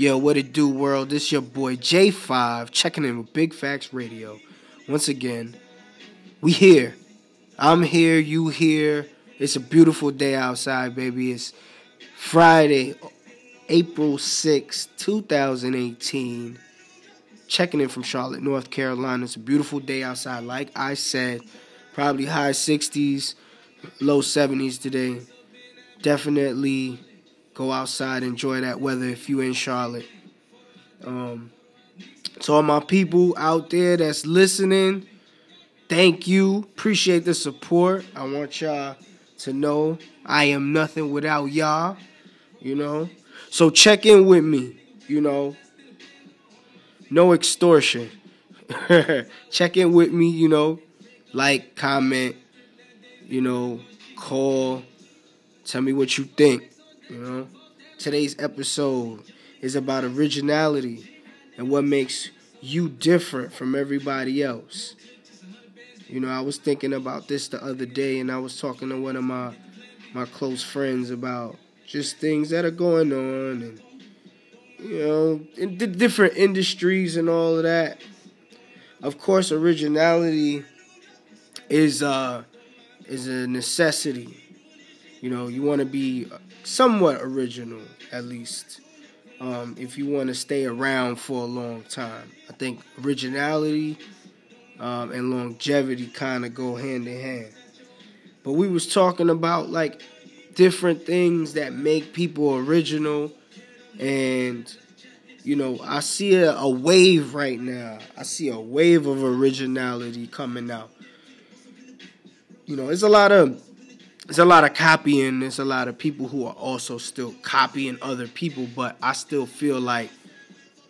Yo, what it do, world? This your boy J5 checking in with Big Facts Radio. Once again, we here. I'm here, you here. It's a beautiful day outside, baby. It's Friday, April 6, 2018. Checking in from Charlotte, North Carolina. It's a beautiful day outside. Like I said, probably high 60s, low 70s today. Definitely go outside, enjoy that weather if you in Charlotte. Um, to all my people out there that's listening, thank you. Appreciate the support. I want y'all to know I am nothing without y'all. You know, so check in with me. You know, no extortion. check in with me. You know, like, comment. You know, call. Tell me what you think. You know, today's episode is about originality and what makes you different from everybody else. You know, I was thinking about this the other day, and I was talking to one of my my close friends about just things that are going on, and you know, in the different industries and all of that. Of course, originality is uh is a necessity. You know, you want to be somewhat original, at least, um, if you want to stay around for a long time. I think originality um, and longevity kind of go hand in hand. But we was talking about like different things that make people original, and you know, I see a, a wave right now. I see a wave of originality coming out. You know, there's a lot of there's a lot of copying. There's a lot of people who are also still copying other people, but I still feel like,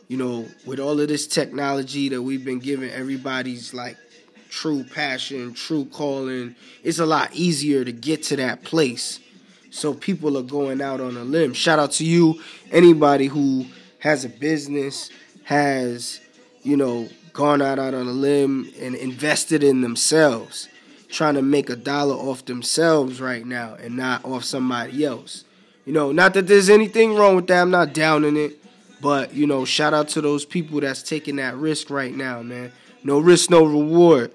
you know, with all of this technology that we've been giving everybody's like true passion, true calling, it's a lot easier to get to that place. So people are going out on a limb. Shout out to you, anybody who has a business, has, you know, gone out, out on a limb and invested in themselves trying to make a dollar off themselves right now and not off somebody else. You know, not that there's anything wrong with that. I'm not downing it. But, you know, shout out to those people that's taking that risk right now, man. No risk, no reward.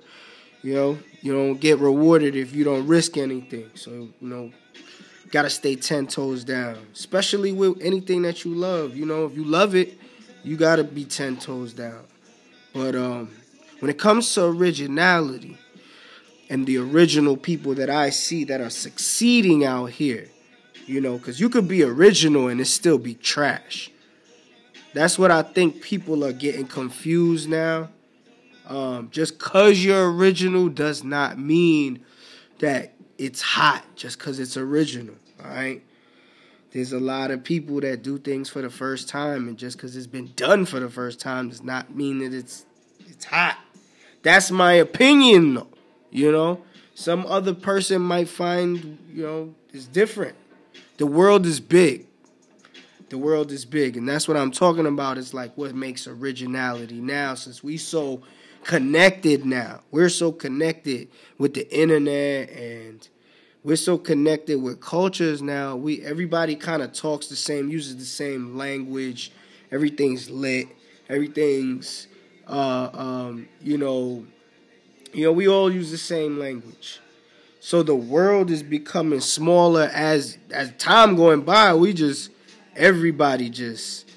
You know, you don't get rewarded if you don't risk anything. So, you know, gotta stay ten toes down. Especially with anything that you love. You know, if you love it, you gotta be ten toes down. But um when it comes to originality, and the original people that I see that are succeeding out here. You know, because you could be original and it still be trash. That's what I think people are getting confused now. Um, just because you're original does not mean that it's hot just because it's original. All right. There's a lot of people that do things for the first time, and just because it's been done for the first time does not mean that it's it's hot. That's my opinion, though. You know, some other person might find, you know, it's different. The world is big. The world is big, and that's what I'm talking about. It's like what makes originality now, since we so connected now. We're so connected with the internet and we're so connected with cultures now. We everybody kind of talks the same, uses the same language. Everything's lit. Everything's uh, um, you know you know, we all use the same language. So the world is becoming smaller as as time going by. We just everybody just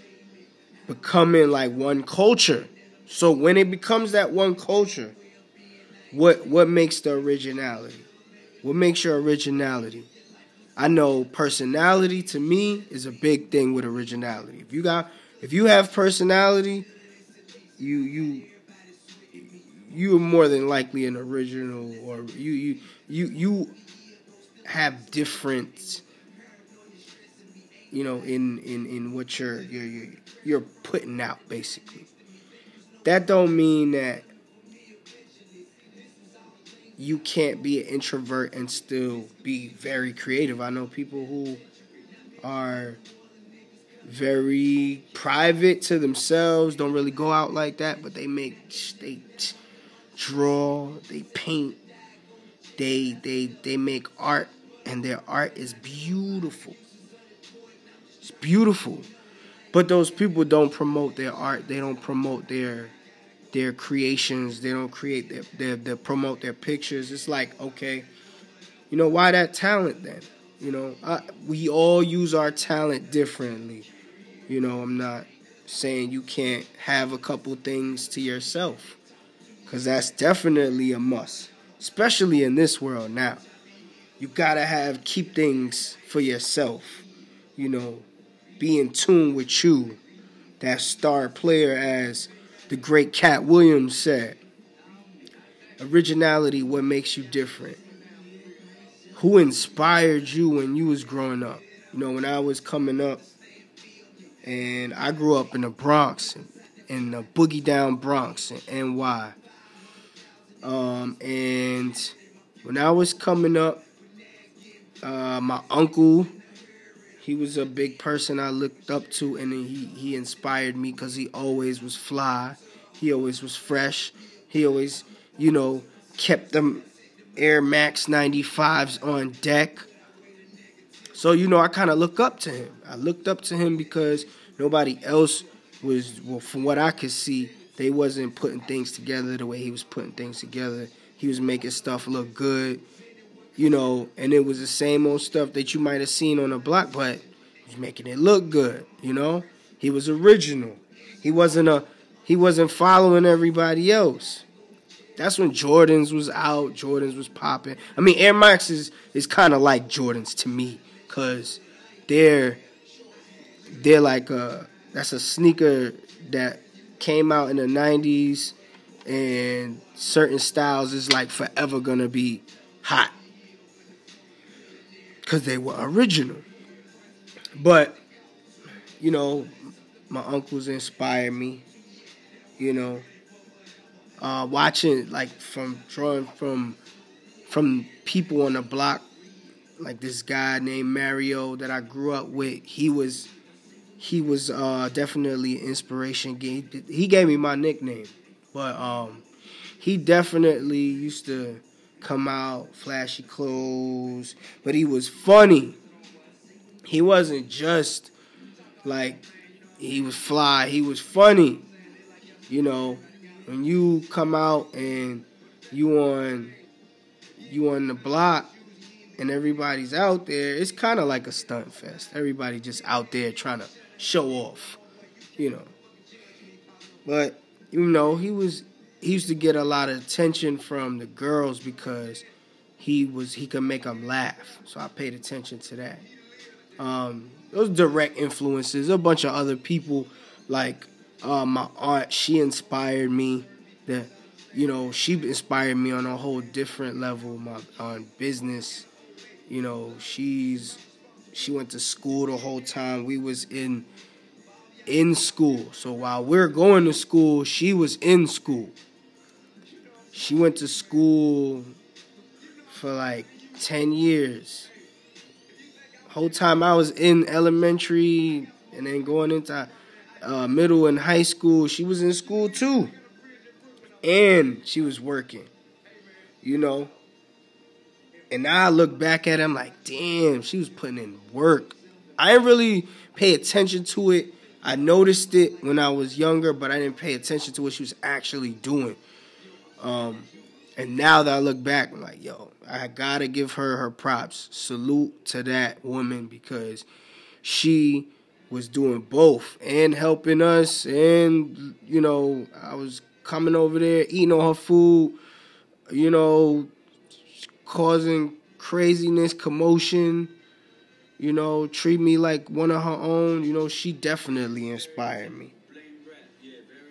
becoming like one culture. So when it becomes that one culture, what what makes the originality? What makes your originality? I know personality to me is a big thing with originality. If you got if you have personality, you you you are more than likely an original, or you you you you have different, you know, in in in what you're you're you're, you're putting out basically. That don't mean that you can't be an introvert and still be very creative. I know people who are very private to themselves, don't really go out like that, but they make they draw, they paint, they they they make art and their art is beautiful. It's beautiful. but those people don't promote their art. They don't promote their their creations. They don't create their, their, their promote their pictures. It's like okay, you know why that talent then? You know, I, we all use our talent differently. You know, I'm not saying you can't have a couple things to yourself because that's definitely a must, especially in this world now. You gotta have keep things for yourself. You know, be in tune with you. That star player, as the great Katt Williams said. Originality, what makes you different? Who inspired you when you was growing up? You know, when I was coming up, and I grew up in the Bronx, in the boogie down Bronx in NY. Um, and when I was coming up, uh, my uncle he was a big person I looked up to, and he he inspired me because he always was fly, he always was fresh, he always you know kept them Air Max 95s on deck. So you know I kind of look up to him. I looked up to him because nobody else was well from what I could see they wasn't putting things together the way he was putting things together. He was making stuff look good you know, and it was the same old stuff that you might have seen on the block, but he's making it look good, you know? He was original. He wasn't a he wasn't following everybody else. That's when Jordans was out, Jordans was popping. I mean, Air Max is is kind of like Jordans to me cuz they're they're like a that's a sneaker that came out in the 90s and certain styles is like forever to be hot because they were original. But, you know, my uncles inspired me, you know. Uh, watching like from drawing from from people on the block, like this guy named Mario that I grew up with. He was he was uh, definitely inspiration. He gave me my nickname, but um, he definitely used to come out, flashy clothes, but he was funny. He wasn't just like he was fly, he was funny. You know, when you come out and you on you on the block and everybody's out there, it's kind of like a stunt fest. Everybody just out there trying to show off, you know. But you know, he was he used to get a lot of attention from the girls because he was he could make them laugh. So I paid attention to that. Um, those direct influences. A bunch of other people like uh, my aunt. She inspired me. That you know she inspired me on a whole different level. My on business. You know she's she went to school the whole time. We was in in school. So while we're going to school, she was in school. She went to school for like 10 years. Whole time I was in elementary and then going into uh, middle and high school, she was in school too. And she was working, you know. And now I look back at him like, damn, she was putting in work. I didn't really pay attention to it. I noticed it when I was younger, but I didn't pay attention to what she was actually doing. Um, and now that I look back, I'm like, yo, I gotta give her her props. Salute to that woman because she was doing both and helping us, and you know, I was coming over there eating all her food, you know, causing craziness, commotion. You know, treat me like one of her own. You know, she definitely inspired me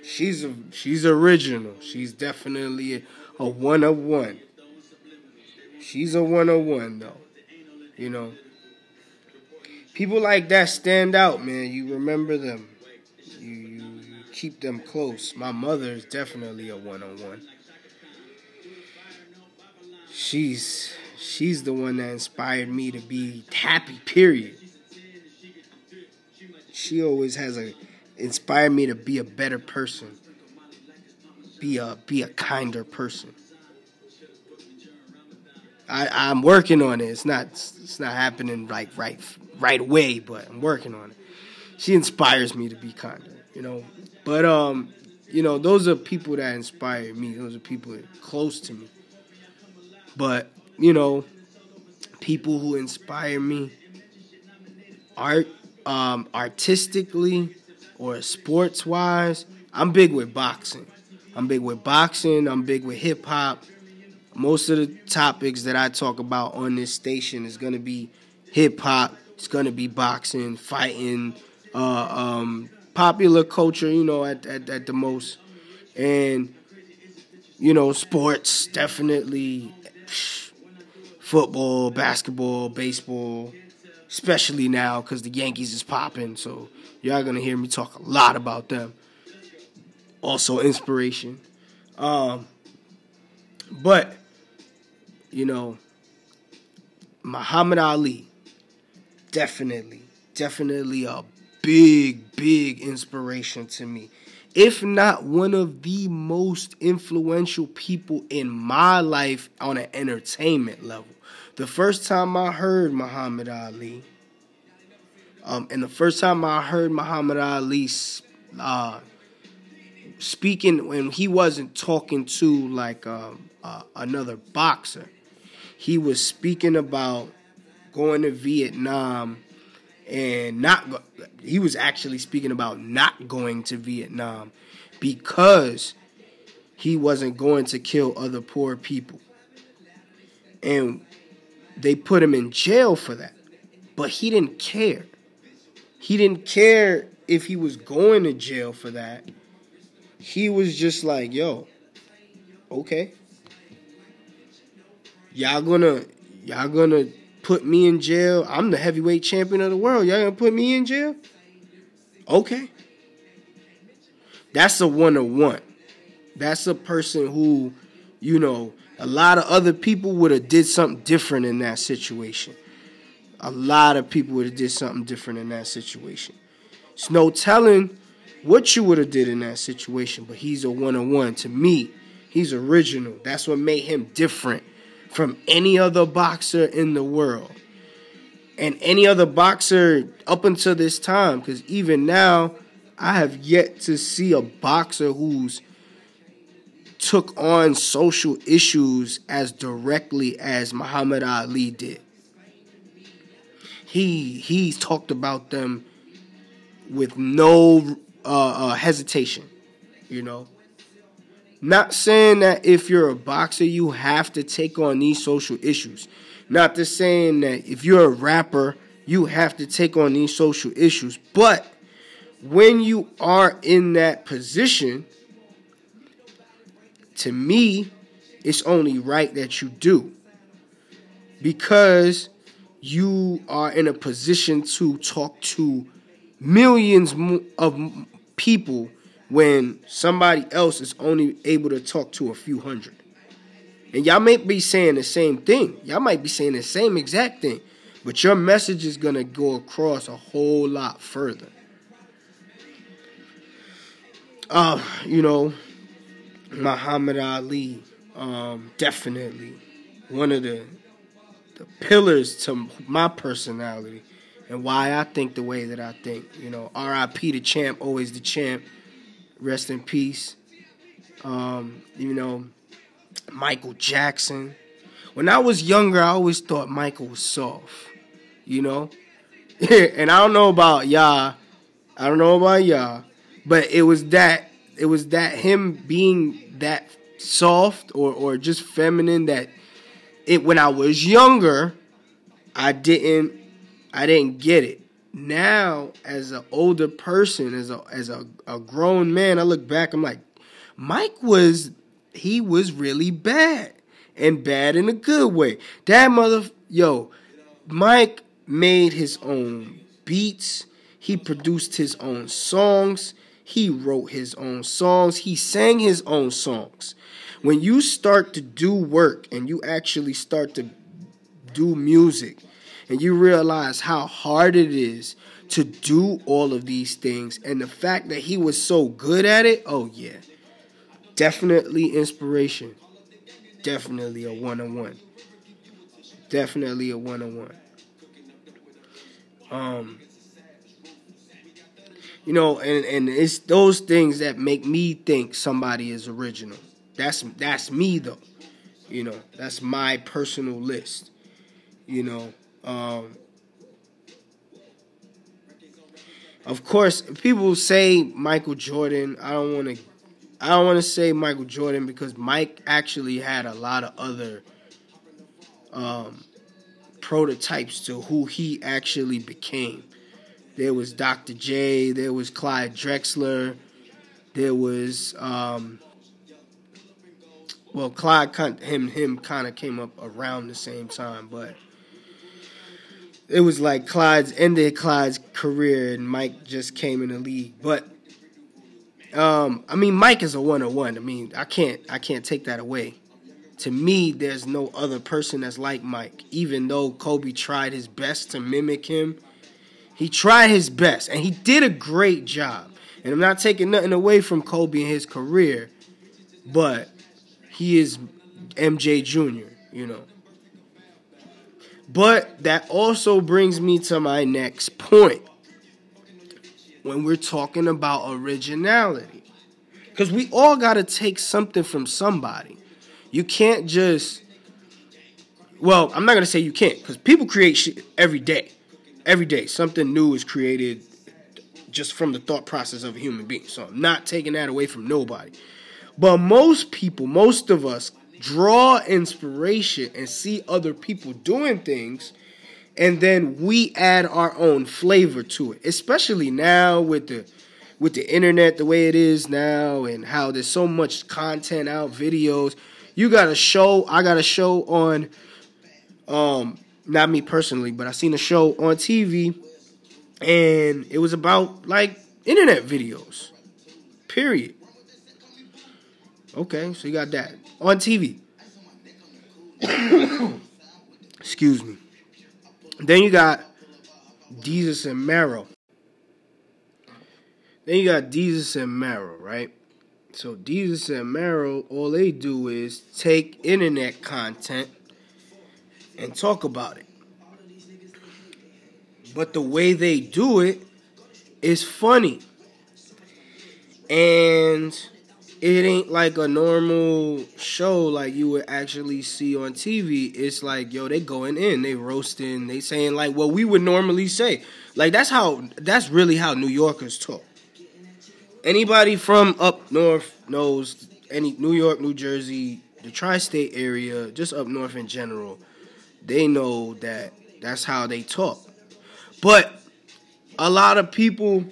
she's a, she's original. She's definitely a, a one of one. She's a one of one though. You know. People like that stand out, man. You remember them. You, you, you keep them close. My mother is definitely a one on one. She's she's the one that inspired me to be happy, period. She always has a inspired me to be a better person, be a be a kinder person. I, I'm working on it. It's not it's not happening like right right away, but I'm working on it. she inspires me to be kinder, you know. But um, you know, those are people that inspire me. Those are people close to me. But you know, people who inspire me, art, um, artistically or sports wise. I'm big with boxing. I'm big with boxing. I'm big with hip hop. Most of the topics that I talk about on this station is gonna be hip hop. It's gonna be boxing, fighting, uh, um, popular culture. You know, at, at at the most, and you know, sports definitely. Football, basketball, baseball, especially now because the Yankees is popping. So y'all gonna hear me talk a lot about them also inspiration. Um, but you know, Muhammad Ali, definitely, definitely a big, big inspiration to me. If not one of the most influential people in my life on an entertainment level. The first time I heard Muhammad Ali, um, and the first time I heard Muhammad Ali uh, speaking when he wasn't talking to like uh, another boxer. He was speaking about going to Vietnam and not. Go- he was actually speaking about not going to Vietnam because he wasn't going to kill other poor people, and they put him in jail for that. But he didn't care. He didn't care if he was going to jail for that he was just like, yo, okay. Y'all gonna y'all gonna put me in jail. I'm the heavyweight champion of the world. Y'all gonna put me in jail? Okay. That's a one on one. That's a person who, you know, a lot of other people would have did something different in that situation. A lot of people would have did something different in that situation. It's no telling what you would have did in that situation, but he's a one on one. To me, he's original. That's what made him different from any other boxer in the world. And any other boxer up until this time, because even now, I have yet to see a boxer who's took on social issues as directly as Muhammad Ali did. He he's talked about them with no uh, uh, hesitation. You know, not saying that if you're a boxer you have to take on these social issues. Not to saying that if you're a rapper you have to take on these social issues, but when you are in that position, to me, it's only right that you do. Because you are in a position to talk to millions of people when somebody else is only able to talk to a few hundred. And y'all may be saying the same thing. Y'all might be saying the same exact thing. But your message is going to go across a whole lot further. Uh, you know, Muhammad Ali, um, definitely one of the the pillars to my personality and why I think the way that I think. You know, R.I.P. the champ, always the champ. Rest in peace. Um, you know, Michael Jackson. When I was younger, I always thought Michael was soft. You know, and I don't know about y'all. I don't know about y'all, but it was that it was that him being that soft or or just feminine that it when I was younger, I didn't I didn't get it. Now, as an older person, as a as a, a grown man, I look back, I'm like, Mike was he was really bad. And bad in a good way. That mother yo, Mike made his own beats. He produced his own songs. He wrote his own songs. He sang his own songs. When you start to do work and you actually start to do music and you realize how hard it is to do all of these things and the fact that he was so good at it oh yeah definitely inspiration definitely a one-on-one definitely a one-on-one um you know, and and it's those things that make me think somebody is original. That's that's me though. You know, that's my personal list. You know, um, of course, people say Michael Jordan. I don't want to. I don't want to say Michael Jordan because Mike actually had a lot of other um, prototypes to who he actually became. There was Dr. J. There was Clyde Drexler. There was um, well, Clyde him him kind of came up around the same time, but it was like Clyde's ended Clyde's career and Mike just came in the league. But um, I mean, Mike is a one on one. I mean, I can't I can't take that away. To me, there's no other person that's like Mike. Even though Kobe tried his best to mimic him, he tried his best and he did a great job. And I'm not taking nothing away from Kobe and his career, but he is MJ Jr., you know. But that also brings me to my next point. When we're talking about originality, because we all got to take something from somebody. You can't just, well, I'm not going to say you can't, because people create shit every day. Every day, something new is created just from the thought process of a human being. So I'm not taking that away from nobody. But most people, most of us, draw inspiration and see other people doing things and then we add our own flavor to it. Especially now with the with the internet the way it is now and how there's so much content out videos. You got a show i got a show on um not me personally but i seen a show on tv and it was about like internet videos period. Okay so you got that on TV. Excuse me. Then you got Desus and Mero. Then you got Desus and Mero, right? So Desus and Mero, all they do is take internet content and talk about it. But the way they do it is funny. And it ain't like a normal show like you would actually see on TV. It's like, yo, they going in, they roasting, they saying like what we would normally say. Like that's how that's really how New Yorkers talk. Anybody from up north knows any New York, New Jersey, the tri-state area, just up north in general, they know that that's how they talk. But a lot of people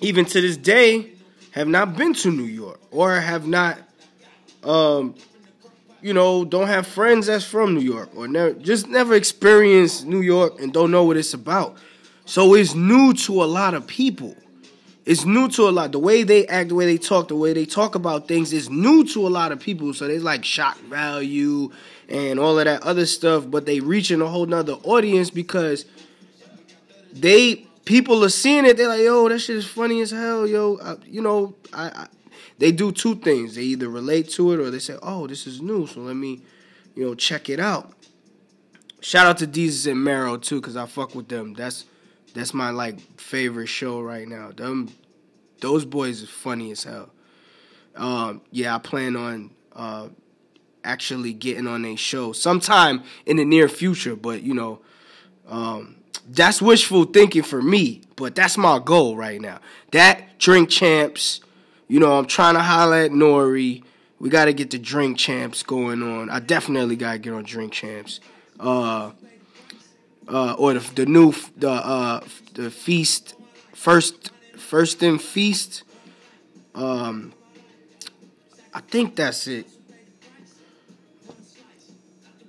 even to this day have not been to New York or have not, um, you know, don't have friends that's from New York or never, just never experienced New York and don't know what it's about. So it's new to a lot of people. It's new to a lot. The way they act, the way they talk, the way they talk about things is new to a lot of people. So there's like shock value and all of that other stuff, but they reaching a whole nother audience because they people are seeing it. They're like, yo, that shit is funny as hell, yo. I, you know, I, I, they do two things. They either relate to it or they say, oh, this is new, so let me, you know, check it out. Shout out to Desus and Mero too, cause I fuck with them. That's that's my like favorite show right now. Them, those boys is funny as hell. Um, yeah, I plan on uh, actually getting on a show sometime in the near future, but you know. Um, that's wishful thinking for me, but that's my goal right now. That drink champs, you know, I'm trying to holler at Nori. We got to get the drink champs going on. I definitely got to get on drink champs. Uh, uh, or the, the new the uh the feast first first in feast. Um, I think that's it.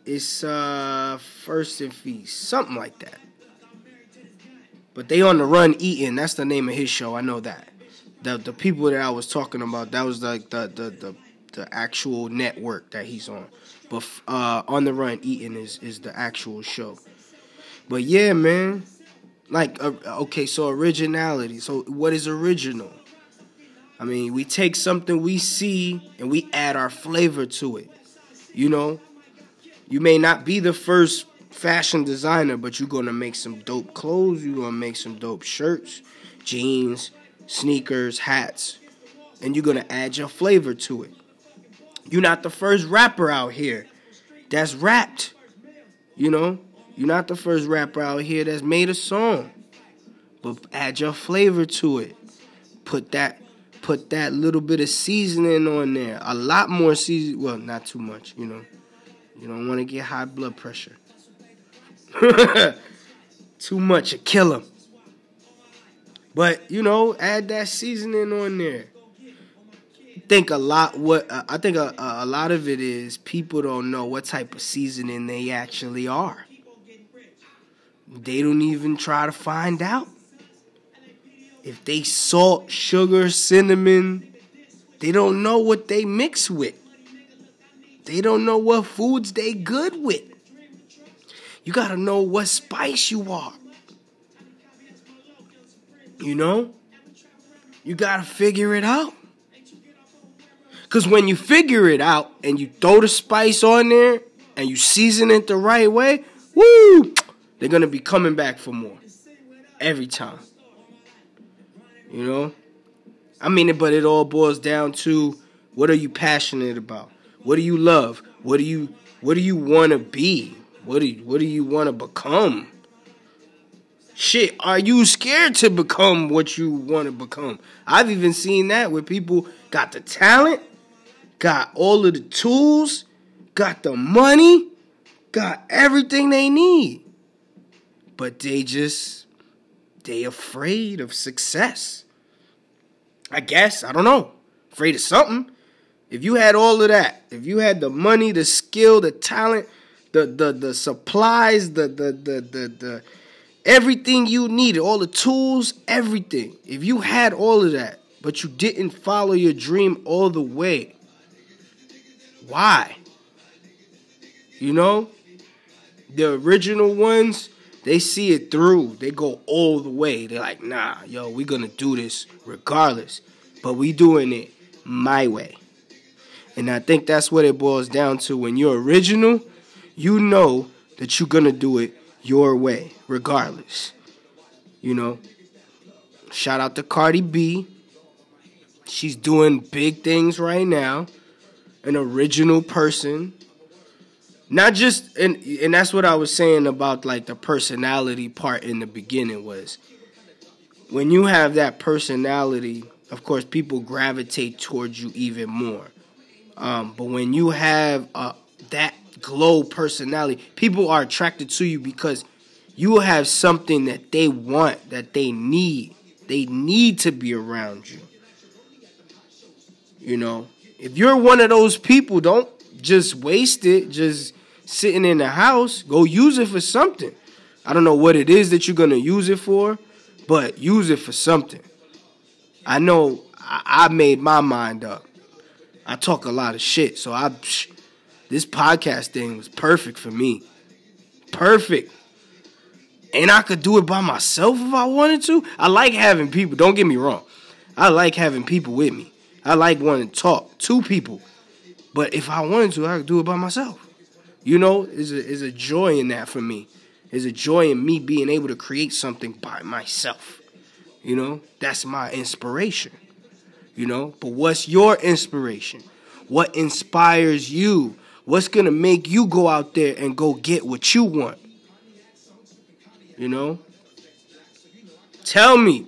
It's uh first in feast, something like that. But they on the run eating. That's the name of his show. I know that. The the people that I was talking about, that was like the the the, the actual network that he's on. But uh, on the run eating is is the actual show. But yeah, man. Like uh, okay, so originality. So what is original? I mean, we take something we see and we add our flavor to it. You know, you may not be the first fashion designer, but you're gonna make some dope clothes. You're gonna make some dope shirts, jeans, sneakers, hats, and you're gonna add your flavor to it. You're not the first rapper out here that's rapped. You know, you're not the first rapper out here that's made a song. But add your flavor to it. Put that put that little bit of seasoning on there. A lot more season well, not too much, you know. You don't want to get high blood pressure. too much, you kill them. But you know, add that seasoning on there. Think a lot. What uh, I think a, a lot of it is people don't know what type of seasoning they actually are. They don't even try to find out. If they salt, sugar, cinnamon, they don't know what they mix with. They don't know what foods they good with. You gotta know what spice you are. You know? You gotta figure it out. Because when you figure it out and you throw the spice on there and you season it the right way, woo! They're gonna be coming back for more. Every time. You know? I mean, it, but it all boils down to what are you passionate about? What do you love? What do you what do you want to be? What do you, what do you want to become? Shit, are you scared to become what you want to become? I've even seen that where people got the talent, got all of the tools, got the money, got everything they need. But they just they afraid of success. I guess, I don't know. Afraid of something. If you had all of that, if you had the money, the skill, the talent, the the the supplies, the the the the, the everything you needed, all the tools, everything. If you had all of that, but you didn't follow your dream all the way, why? You know, the original ones, they see it through. They go all the way. They're like, nah, yo, we're gonna do this regardless. But we doing it my way. And I think that's what it boils down to. When you're original, you know that you're gonna do it your way, regardless. You know, shout out to Cardi B. She's doing big things right now. An original person. Not just and and that's what I was saying about like the personality part in the beginning was when you have that personality, of course people gravitate towards you even more. Um, but when you have uh, that glow personality, people are attracted to you because you have something that they want, that they need. They need to be around you. You know, if you're one of those people, don't just waste it just sitting in the house. Go use it for something. I don't know what it is that you're going to use it for, but use it for something. I know I, made my mind up. I talk a lot of shit, so I this podcast thing was perfect for me. Perfect. And I could do it by myself if I wanted to. I like having people, don't get me wrong. I like having people with me. I like wanting to talk to people. But if I wanted to, I could do it by myself. You know, is a is a joy in that for me. There's a joy in me being able to create something by myself. You know, that's my inspiration. You know, but what's your inspiration? What inspires you? What's gonna make you go out there and go get what you want? You know? Tell me.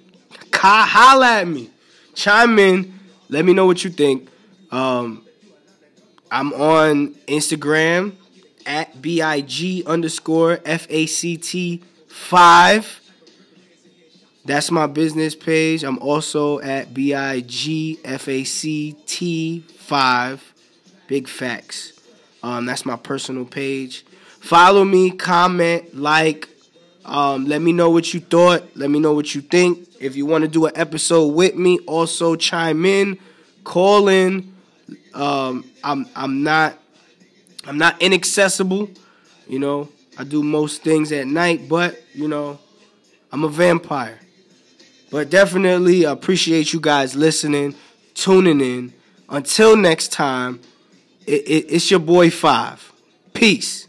Holla at me. Chime in. Let me know what you think. Um, I'm on Instagram at BIG underscore FACT 5. That's my business page. I'm also at BIG FACT 5. Big facts. Um, that's my personal page. Follow me, comment, like. Um, let me know what you thought. Let me know what you think. If you want to do an episode with me, also chime in, call in. Um, I'm I'm not I'm not inaccessible. You know, I do most things at night, but you know, I'm a vampire. But definitely appreciate you guys listening, tuning in. Until next time. It, it, it's your boy Five. Peace.